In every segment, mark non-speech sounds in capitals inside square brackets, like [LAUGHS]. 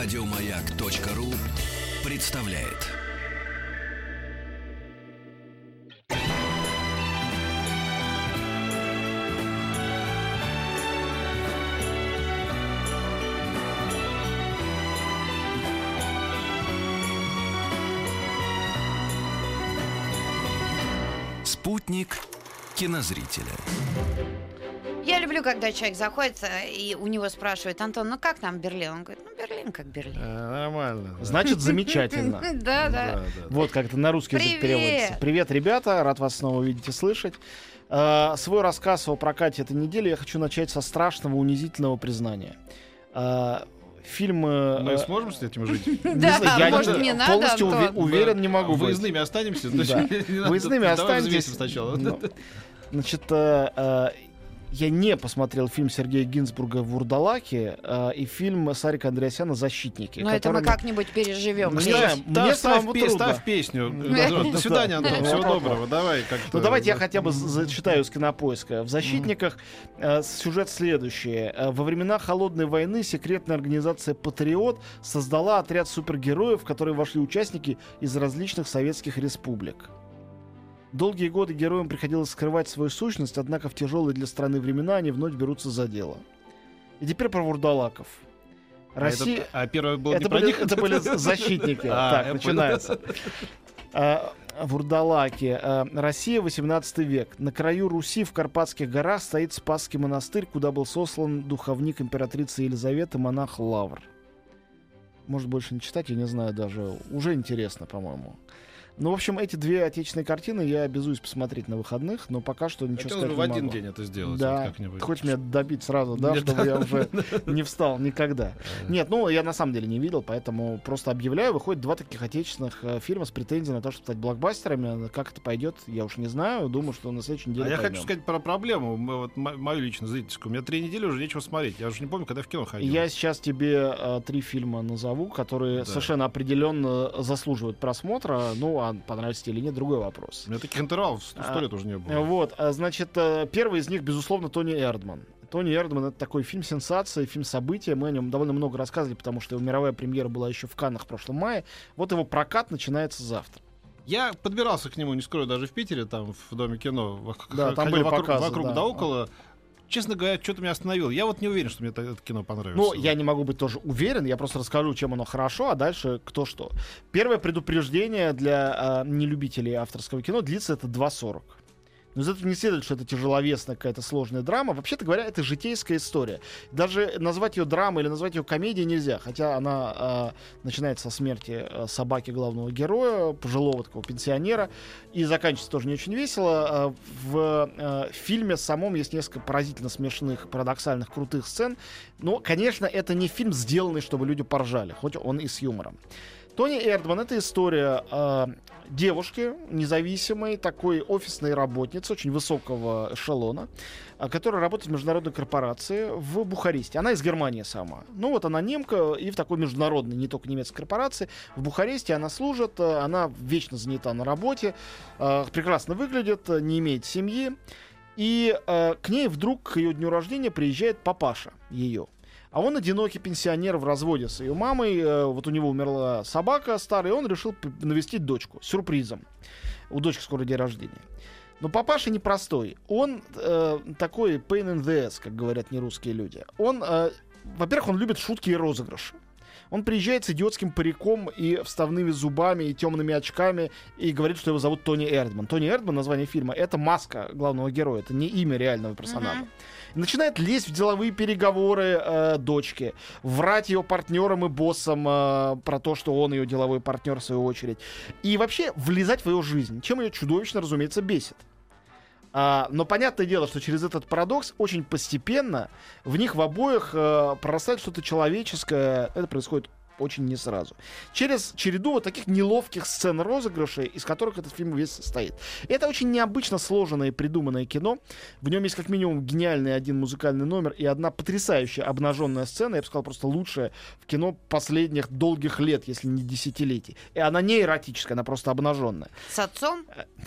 Радиомаяк.ру представляет. Спутник кинозрителя. Я люблю, когда человек заходит э, и у него спрашивают, Антон, ну как там Берлин? Он говорит, ну Берлин как Берлин. Э, Нормально. да. Значит, замечательно. [LAUGHS] Да, да. Вот как это на русский язык переводится. Привет, ребята, рад вас снова увидеть и слышать. Э, Свой рассказ о прокате этой недели я хочу начать со страшного, унизительного признания. Э, Фильм... э, Мы э, сможем с этим жить? [LAUGHS] Да, я может, не- надо, полностью уве- уверен не могу быть. Выездными останемся? [LAUGHS] Да. Выездными взвесим сначала. Ну, Значит, э, э, я не посмотрел фильм Сергея Гинзбурга «Вурдалаки» э, и фильм Сарика Андреасяна «Защитники». Но это мы которыми- как-нибудь переживем. Не Ставь- знаю, мне ставь самому пе- трудно. Ставь песню. [LAUGHS] До свидания, Антон. Всего доброго. Давай как-то. Ну давайте я хотя бы за- зачитаю с кинопоиска. В «Защитниках» э, сюжет следующий. Э, Во времена Холодной войны секретная организация «Патриот» создала отряд супергероев, в который вошли участники из различных советских республик. Долгие годы героям приходилось скрывать свою сущность, однако в тяжелые для страны времена они вновь берутся за дело. И теперь про вурдалаков. А Россия... это- А первое было не Это про были, них? это были [LAUGHS] защитники. А, так, начинается. А, Вурдалаки. А, Россия, 18 век. На краю Руси в Карпатских горах стоит Спасский монастырь, куда был сослан духовник императрицы Елизаветы, монах Лавр. Может, больше не читать, я не знаю даже. Уже интересно, по-моему. Ну, в общем, эти две отечественные картины я обязуюсь посмотреть на выходных, но пока что ничего Хотелось сказать бы в не один могу. день это сделать. Да, вот как-нибудь. хочешь меня добить сразу, да, Нет, чтобы да. я уже [LAUGHS] не встал никогда. Нет, ну я на самом деле не видел, поэтому просто объявляю, выходит два таких отечественных э, фильма с претензией на то, чтобы стать блокбастерами. Как это пойдет, я уж не знаю. Думаю, что на следующей неделе А я поймем. хочу сказать про проблему, вот мо- мою лично зрительскую. У меня три недели уже нечего смотреть. Я уже не помню, когда в кино ходил. Я сейчас тебе э, три фильма назову, которые Да. совершенно определенно заслуживают просмотра. Ну, а понравится тебе или нет, другой вопрос. У меня таких интервалов сто А, лет уже не было. Вот, а, значит, э, первый из них, безусловно, Тони Эрдман. Тони Эрдман это такой фильм сенсация, фильм события. Мы о нем довольно много рассказывали, потому что его мировая премьера была еще в Каннах в прошлом мае. Вот его прокат начинается завтра. Я подбирался к нему, не скрою, даже в Питере, там, в Доме кино. Да, там были вокруг, показы, вокруг да. да около. Честно говоря, что-то меня остановило. Я вот не уверен, что мне это это кино понравится. Ну, я не могу быть тоже уверен, я просто расскажу, чем оно хорошо, а дальше кто что. Первое предупреждение для а, нелюбителей авторского кино длится это 2.40. Но из этого не следует, что это тяжеловесная какая-то сложная драма. Вообще-то говоря, это житейская история. Даже назвать ее драмой или назвать ее комедией нельзя. Хотя она а, начинается со смерти а, собаки главного героя, пожилого такого пенсионера, и заканчивается тоже не очень весело. А, в а, фильме самом есть несколько поразительно смешных, парадоксальных, крутых сцен. Но, конечно, это не фильм, сделанный, чтобы люди поржали, хоть он и с юмором. Тони Эрдман — это история э, девушки, независимой, такой офисной работницы, очень высокого эшелона, а, которая работает в международной корпорации в Бухаресте. Она из Германии сама. Ну вот она немка и в такой международной, не только немецкой корпорации. В Бухаресте она служит, э, она вечно занята на работе, э, прекрасно выглядит, э, не имеет семьи. И э, к ней вдруг к ее дню рождения приезжает папаша ее. А он одинокий пенсионер в разводе с ее мамой. э, Вот у него умерла собака старая, и он решил навестить дочку сюрпризом. У дочки скоро день рождения. Но папаша непростой. Он э, такой pain in the ass, как говорят нерусские люди. Он, э, во-первых, он любит шутки и розыгрыши. Он приезжает с идиотским париком и вставными зубами и темными очками и говорит, что его зовут Тони Эрдман. Тони Эрдман, название фильма, это маска главного героя, это не имя реального персонажа. И начинает лезть в деловые переговоры э, дочки, врать ее партнерам и боссам э, про то, что он ее деловой партнер в свою очередь. И вообще влезать в ее жизнь, чем ее чудовищно, разумеется, бесит. А, но понятное дело, что через этот парадокс очень постепенно в них в обоих э, прорастает что-то человеческое. Это происходит очень не сразу. Через череду вот таких неловких сцен розыгрышей, из которых этот фильм весь состоит. Это очень необычно сложенное и придуманное кино. В нем есть как минимум гениальный один музыкальный номер и одна потрясающая обнаженная сцена, я бы сказал, просто лучшая в кино последних долгих лет, если не десятилетий. И она не эротическая, она просто обнаженная. С отцом?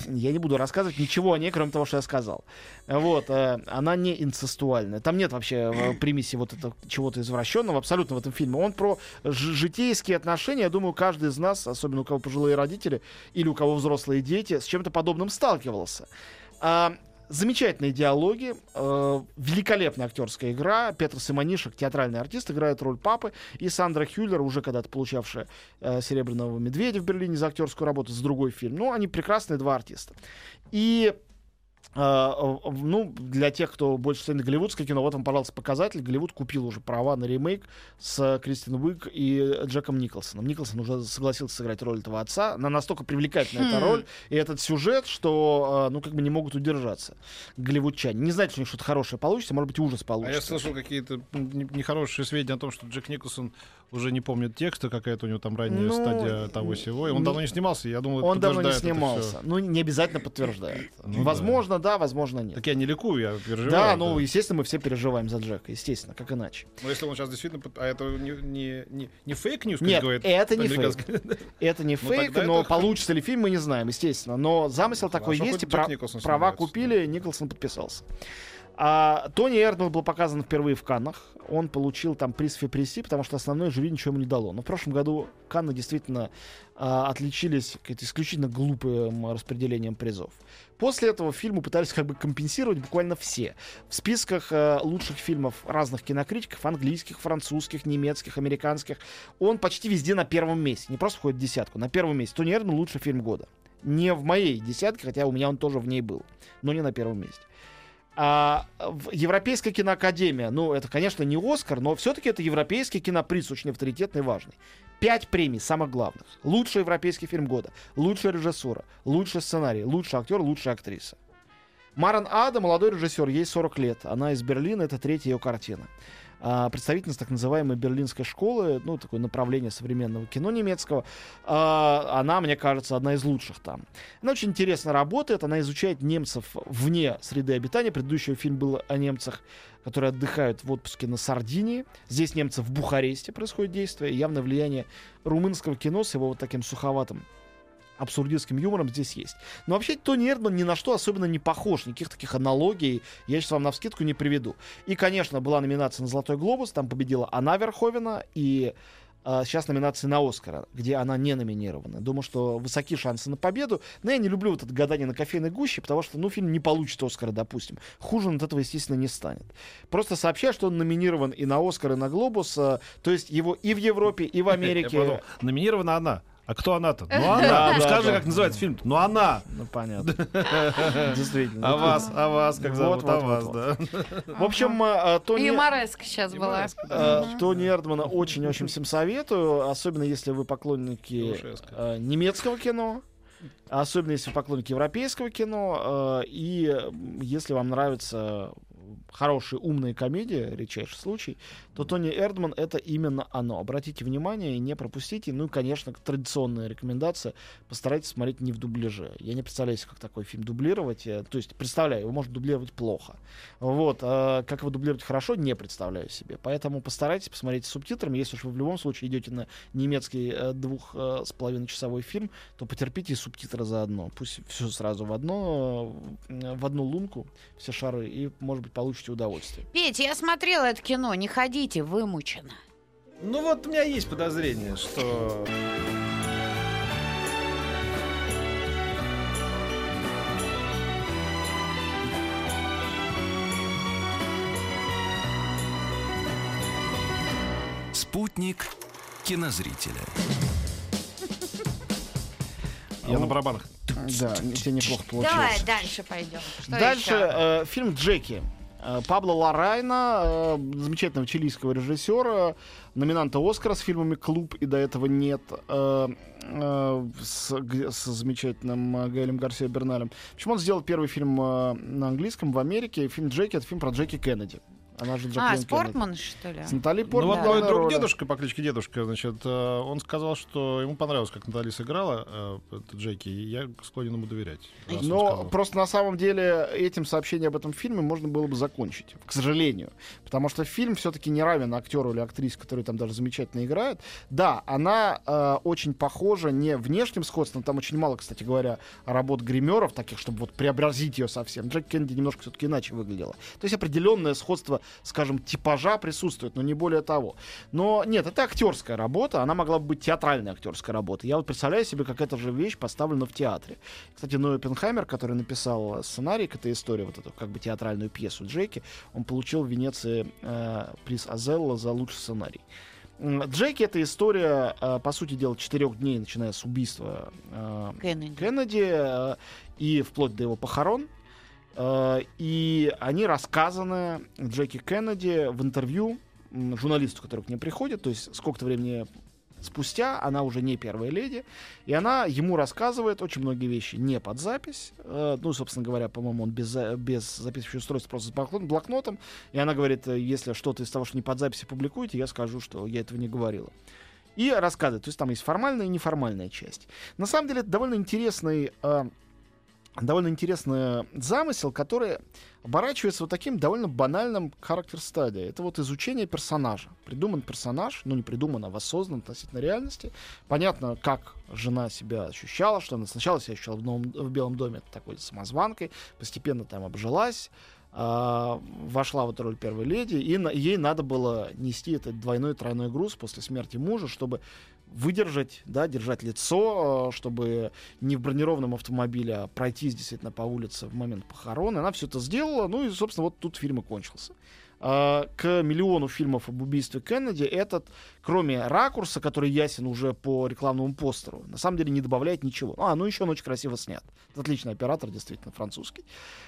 Я не буду рассказывать ничего о ней, кроме того, что я сказал. Вот, э, она не инцестуальная. Там нет вообще э, примеси вот этого чего-то извращенного абсолютно в этом фильме. Он про ж- житейские отношения, я думаю, каждый из нас, особенно у кого пожилые родители или у кого взрослые дети, с чем-то подобным сталкивался. А, замечательные диалоги, э, великолепная актерская игра. Петр Симонишек, театральный артист, играет роль папы. И Сандра Хюллер, уже когда-то получавшая э, «Серебряного медведя» в Берлине за актерскую работу, с другой фильм. Ну, они прекрасные два артиста. И ну, для тех, кто больше ценит голливудское кино, вот вам, пожалуйста, показатель. Голливуд купил уже права на ремейк с Кристин Уик и Джеком Николсоном. Николсон уже согласился сыграть роль этого отца. Она настолько привлекательная Хм. эта роль и этот сюжет, что, uh, ну, как бы не могут удержаться голливудчане. Не знаю, что у них что-то хорошее получится, может быть, ужас А получится. я слышал какие-то нехорошие сведения о том, что Джек Николсон уже не помнит текста, какая-то у него там ранняя Ну, стадия того всего. И он н- давно не снимался, я думаю, Он давно не снимался. Ну, не обязательно подтверждает. Ну возможно, да. возможно, нет. Так я не ликую, я переживаю. да, ну, естественно, мы все переживаем за Джека, естественно, как иначе. Но если он сейчас действительно... А это не, не, не, не fake news, как Нет, говорит это не фейк. [LAUGHS] [LAUGHS] Это не Ну, фейк, но это- получится ли фильм, мы не знаем, естественно. Но замысел такой есть, и права купили, Николсон подписался. А, Тони Эрдман был показан впервые в Каннах. Он получил там приз ФИПРЕССИ, потому что основное жюри ничего ему не дало. Но в прошлом году Канны действительно а, отличились исключительно глупым распределением призов. После этого фильму пытались как бы компенсировать буквально все. В списках э, лучших фильмов разных кинокритиков, английских, французских, немецких, американских, он почти везде на первом месте. Не просто входит в десятку, на первом месте. Тони Эрдман лучший фильм года. Не в моей десятке, хотя у меня он тоже в ней был, но не на первом месте. А Европейская киноакадемия, ну, это, конечно, не Оскар, но все-таки это европейский киноприз, очень авторитетный и важный. Пять премий, самых главных. Лучший европейский фильм года, лучшая режиссура, лучший сценарий, лучший актер, лучшая актриса. Маран Ада, молодой режиссер, ей 40 лет. Она из Берлина, это третья ее картина. А, представительница так называемой берлинской школы, ну, такое направление современного кино немецкого. А, она, мне кажется, одна из лучших там. Она очень интересно работает, она изучает немцев вне среды обитания. Предыдущий фильм был о немцах, которые отдыхают в отпуске на Сардинии. Здесь немцы в Бухаресте происходит действие. Явное влияние румынского кино с его вот таким суховатым абсурдистским юмором здесь есть. Но вообще Тони Эрдман ни на что особенно не похож. Никаких таких аналогий я сейчас вам на вскидку не приведу. И, конечно, была номинация на «Золотой глобус». Там победила Анна Верховена. И а, сейчас номинация на Оскара, где она не номинирована. Думаю, что высоки шансы на победу. Но я не люблю вот это гадание на кофейной гуще, потому что, ну, фильм не получит Оскара, допустим. Хуже он от этого, естественно, не станет. Просто сообщаю, что он номинирован и на Оскар, и на Глобус. а, то есть его и в Европе, и в [LAUGHS] Америке. номинирована она. А кто она-то? Ну [LAUGHS] она. Ну скажи, как называется фильм Ну она. Ну, понятно. [LAUGHS] Действительно. А вас, а вас, как зовут? А вас, да. [LAUGHS] В общем, а, а, Тони... Юмореска сейчас была. Э, Тони Эрдмана очень-очень всем советую, особенно если вы поклонники э, немецкого кино, особенно если вы поклонники европейского кино, э, и если вам нравятся хорошие умные комедии, редчайший случай, то Тони Эрдман это именно оно. Обратите внимание и не пропустите. Ну и, конечно, традиционная рекомендация. Постарайтесь смотреть не в дубляже. Я не представляю, как такой фильм дублировать. Э, То есть, представляю, его можно дублировать плохо. Вот. а как его дублировать хорошо, не представляю себе. Поэтому постарайтесь посмотреть с субтитрами. Если уж вы в любом случае идете на немецкий э, двух э, с половиной часовой фильм, то потерпите и субтитры заодно. Пусть все сразу в одно, в одну лунку, все шары, и, может быть, получите удовольствие. Петя, я смотрела это кино, не ходите, вымучено. Ну вот у меня есть подозрение, что... Спутник кинозрителя. Я на барабанах. Да, тебе неплохо получилось. Давай дальше пойдем. Что Дальше еще? э, фильм Джеки. Э, Пабло Ларайна, э, замечательного чилийского режиссера, номинанта Оскара с фильмами «Клуб» и до этого нет, э, э, с, с замечательным Гаэлем Гарсио Берналем. Почему он сделал первый фильм на английском в Америке? Фильм Джеки — это фильм про Джеки Кеннеди. Она же А, Джаклин Кеннеди. Спортман, что ли? С Натали Ну Портман. вот мой главная друг дедушка по кличке Дедушка, значит, э, он сказал, что ему понравилось, как Натали сыграла э, Джеки, и я склонен ему доверять. Но просто на самом деле этим сообщение об этом фильме можно было бы закончить, к сожалению. Потому что фильм все-таки не равен актеру или актрисе, которые там даже замечательно играют. Да, она э, очень похожа не внешним сходством, там очень мало, кстати говоря, работ гримеров таких, чтобы вот преобразить ее совсем. Джек Кеннеди немножко все-таки иначе выглядела. То есть определенное сходство скажем, типажа присутствует, но не более того. Но нет, это актерская работа, она могла бы быть театральной актерской работой. Я вот представляю себе, как эта же вещь поставлена в театре. Кстати, Ной Оппенхаймер, который написал сценарий к этой истории, вот эту как бы театральную пьесу Джеки, он получил в Венеции э, приз Азелла за лучший сценарий. Джеки это история, э, по сути дела, четырех дней, начиная с убийства э, Кеннеди. Кеннеди э, и вплоть до его похорон. Э, И они рассказаны Джеки Кеннеди в интервью журналисту, который к ней приходит, то есть сколько-то времени спустя, она уже не первая леди, и она ему рассказывает очень многие вещи не под запись, э, ну, собственно говоря, по-моему, он без, без записывающего устройства, просто с блокнот- блокнотом, и она говорит, э, если что-то из того, что не под записи публикуете, я скажу, что я этого не говорила. И рассказывает, то есть там есть формальная и неформальная часть. На самом деле это довольно интересный довольно интересный замысел, который оборачивается вот таким довольно банальным характер стадией. Это вот изучение персонажа. Придуман персонаж, ну не придуман, а воссоздан относительно реальности. Понятно, как жена себя ощущала, что она сначала себя ощущала в, новом- в Белом доме такой самозванкой, постепенно там обжилась, а, вошла в эту роль первой леди, и на- ей надо было нести этот двойной тройной груз после смерти мужа, чтобы выдержать, да, держать лицо, э, чтобы не в бронированном автомобиле, а пройтись действительно по улице в момент похорон. Она все это сделала, ну и, собственно, вот тут фильм и кончился. А, К миллиону фильмов об убийстве Кеннеди этот, кроме ракурса, который ясен уже по рекламному постеру, на самом деле не добавляет ничего. А, ну еще он очень красиво снят. Отличный оператор, действительно, французский.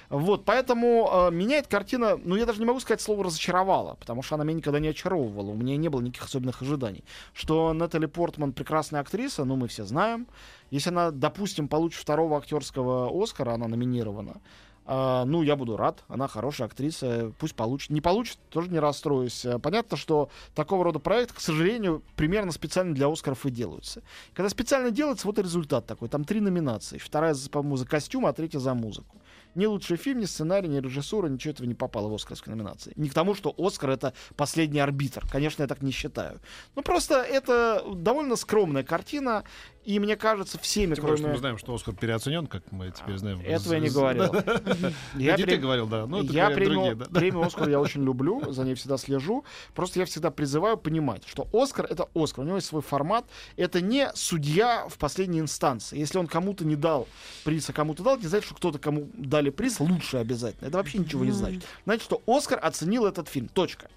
Вот, поэтому э, меня картина, ну я даже не могу сказать слово разочаровала, потому что она меня никогда не очаровывала, у меня не было никаких особенных ожиданий. Что Натали Портман прекрасная актриса, ну мы все знаем. Если она, допустим, получит второго актерского Оскара, она номинирована, а, ну, я буду рад. Она хорошая актриса. Пусть получит. Не получит, тоже не расстроюсь. А, Понятно, что такого рода проект, к сожалению, примерно специально для Оскаров и делаются. Когда специально делается, вот и результат такой. Там три номинации. Вторая, по-моему, за костюм, а третья за музыку. Ни лучший фильм, ни сценарий, ни режиссура, ничего этого не попало в Оскарские номинации. Не к тому, что Оскар это последний арбитр. Конечно, я так не считаю. Ну, просто это довольно скромная картина. И мне кажется, всеми, Тем более, что кроме... мы знаем, что Оскар переоценен, как мы теперь знаем. Этого я не говорил. Я ты говорил, да. [LAUGHS] Я премию Оскар я очень люблю, за ней всегда слежу. Просто я всегда призываю понимать, что Оскар это Оскар, у него есть свой формат. Это не судья в последней инстанции. Если он кому-то не дал приз, а кому-то дал, не значит, что кто-то кому дали приз лучше обязательно. Это вообще ничего не значит. Значит, что Оскар оценил этот фильм. Точка.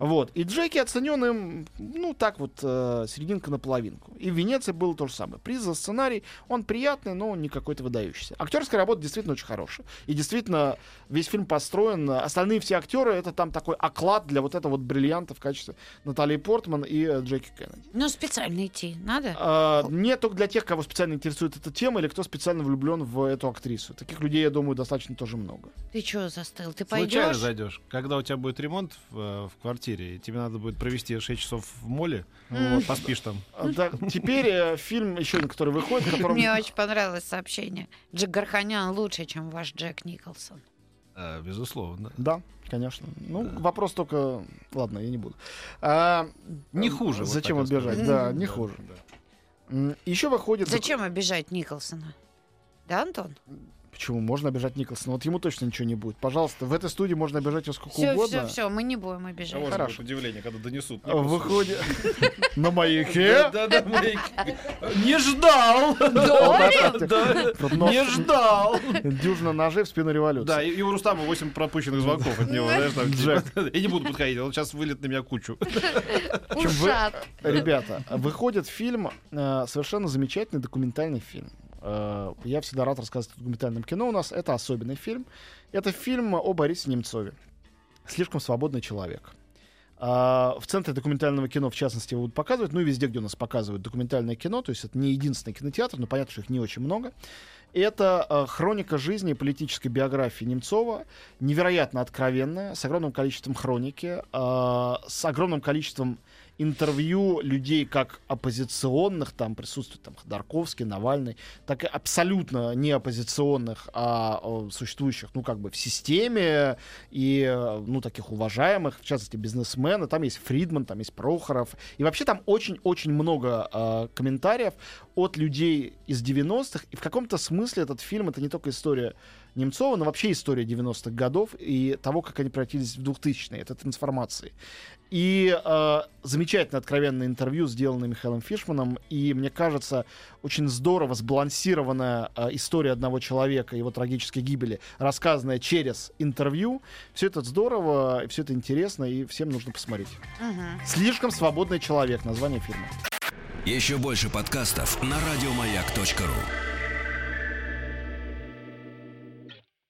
Вот. И Джеки оценен им, ну, так вот, э, серединка на половинку. И в Венеции было то же самое. Приз за сценарий, он приятный, но не какой-то выдающийся. Актерская работа действительно очень хорошая. И действительно, весь фильм построен. э, Остальные все актеры, это там такой оклад для вот этого вот бриллианта в качестве Натальи Портман и э, Джеки Кеннеди. Ну, специально идти надо. А, не только для тех, кого специально интересует эта тема, или кто специально влюблен в эту актрису. Таких людей, я думаю, достаточно тоже много. Ты что застыл? Ты Случайно пойдешь? зайдешь. Когда у тебя будет ремонт в, э, в квартире, и тебе надо будет провести 6 часов в моле, вот, поспишь там. А, так, теперь э, фильм еще один, который выходит, котором... Мне очень понравилось сообщение. Джек Гарханян лучше, чем ваш Джек Николсон. Э, безусловно. Да, конечно. Ну, вопрос только... Ладно, я не буду. А, Не хуже, вот Зачем я обижать? Да, не Да, хуже. да. Еще выходит... Зачем обижать Николсона? Да, Антон? Почему? Можно обижать Николсона. Вот ему точно ничего не будет. Пожалуйста, в этой студии можно обижать его сколько Все, угодно. все, все, мы не будем обижать. вот Хорошо. удивление, когда донесут. А, Выходит... [LAUGHS] На маяке? Да-да, Не ждал! Вот нож- Не ждал! Дюжина ножей в спину революции. Да, и и у Рустама 8 пропущенных звонков от него. знаешь, там, Джек. типа, [LAUGHS] Я не буду подходить, он сейчас вылет на меня кучу. [LAUGHS] Ребята, выходит фильм, э, совершенно замечательный документальный фильм. Э, я всегда рад рассказывать о документальном кино у нас. Это особенный фильм. Это фильм о Борисе Немцове. «Слишком свободный человек». А, в центре документального кино, в частности, его будут показывать, ну и везде, где у нас показывают документальное кино, то есть это не единственный кинотеатр, но понятно, что их не очень много. Это э, хроника жизни и политической биографии Немцова, невероятно откровенная, с огромным количеством хроники, э, с огромным количеством интервью людей как оппозиционных, там присутствует там Ходорковский, Навальный, так и абсолютно не оппозиционных, а существующих, ну, как бы в системе и, ну, таких уважаемых, в частности, бизнесмены. Там есть Фридман, там есть Прохоров. И вообще там очень-очень много э, комментариев от людей из 90-х. И в каком-то смысле этот фильм — это не только история Немцова, но вообще история 90-х годов и того, как они превратились в 2000-е, это трансформации. И э, замечательно откровенное интервью, сделанное Михаилом Фишманом, и, мне кажется, очень здорово сбалансированная э, история одного человека, его трагической гибели, рассказанная через интервью. Все это здорово, все это интересно, и всем нужно посмотреть. Мгм. «Слишком свободный человек» — название фильма. Еще больше подкастов на радиомаяк.ру.